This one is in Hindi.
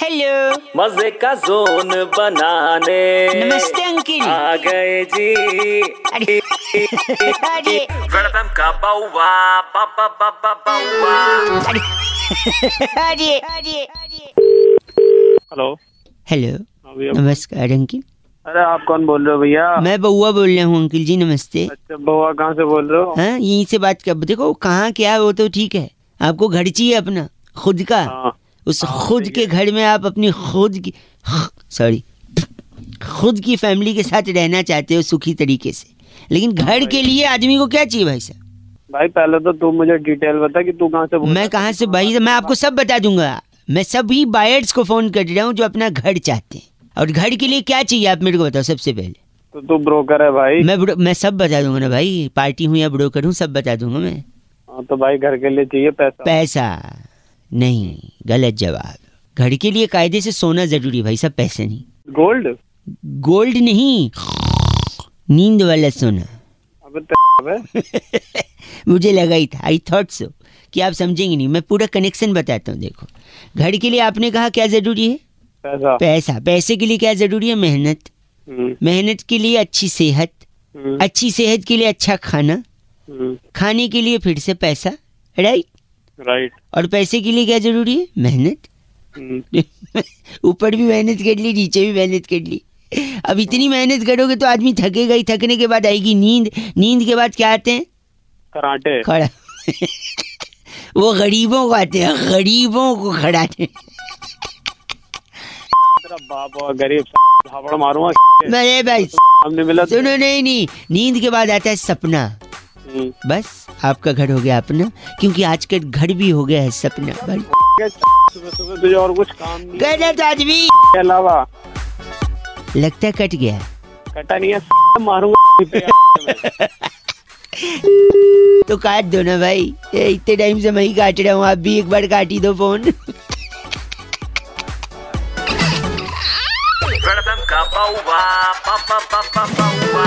हेलो मज़े का जोन बनाने। नमस्ते अंकिल। आ गए जी। अरे अरे। वेलकम का बाउवा बाबा बाबा बाउवा। अरे अरे अरे। अरे हेलो। हेलो। हाँ नमस्कार अंकिल। अरे आप कौन बोल रहे हो भैया? मैं बउआ बोल रहा हूँ अंकिल जी नमस्ते। अच्छा बउआ कहाँ से बोल रहे हो? हाँ यहीं से बात कर देखो कहाँ क्या है वो तो ठीक है। आपको घर चाहिए अपना खुद का? हाँ। उस खुद के घर में आप अपनी खुद की सॉरी खुद की फैमिली के साथ रहना चाहते हो सुखी तरीके से। लेकिन घर के लिए आदमी को क्या चाहिए भाई साहब? भाई पहले तो तू मुझे डिटेल बता कि तू कहाँ से मैं कहाँ से भाई मैं आपको सब बता दूँगा। मैं सभी बायर्स को फ़ोन कर रहा हूँ जो अपना घर चाहते हैं। और घर के लिए क्या चाहिए आप मेरे को बताओ सबसे पहले। तो तू ब्रोकर है भाई। मैं मैं सब बता दूँगा ना भाई। पार्टी हूँ या ब्रोकर हूँ सब बता दूँगा मैं। हाँ तो भाई घर के लिए चाहिए पैसा। पैसा। नहीं गलत जवाब। घर के लिए कायदे से सोना ज़रूरी भाई सब पैसे नहीं। गोल्ड गोल्ड नहीं। नींद वाला सोना। अबे ते- मुझे लगा ही था आई थॉट सो कि आप समझेंगे नहीं। मैं पूरा कनेक्शन बताता हूँ देखो। घर के लिए आपने कहा क्या ज़रूरी है? पैसा। पैसा। पैसे के लिए क्या ज़रूरी है? मेहनत। हम्म, मेहनत के लिए अच्छी सेहत। हम्म, अच्छी सेहत के लिए अच्छा खाना। हम्म, खाने के लिए फिर से पैसा राइट राइट और पैसे के लिए क्या ज़रूरी है? मेहनत? हम्म, ऊपर भी मेहनत कर ली नीचे भी मेहनत कर ली। अब इतनी मेहनत करोगे तो आदमी थकेगा ही थकने के बाद आएगी नींद। नींद के बाद क्या आते हैं? कराटे। खड़ा। वो गरीबों को आते हैं गरीबों को खड़ाते गरीब मारूँगा। भाई हमने मिला सुनो नहीं नहीं। नींद के बाद आता है सपना। बस आपका घर हो गया अपना क्योंकि आजकल घर भी हो गया है सपना भाई सुबह सुबह तुझे और कुछ काम नहीं है गलत आदमी। के अलावा। लगता है कट गया कटा नहीं है मारूँगा तो काट दो ना भाई इतने टाइम से मैं ही काट रहा हूँ आप भी एक बार काट ही दो फ़ोन। वेलकम का बाउवा बाबा बाबा Baua.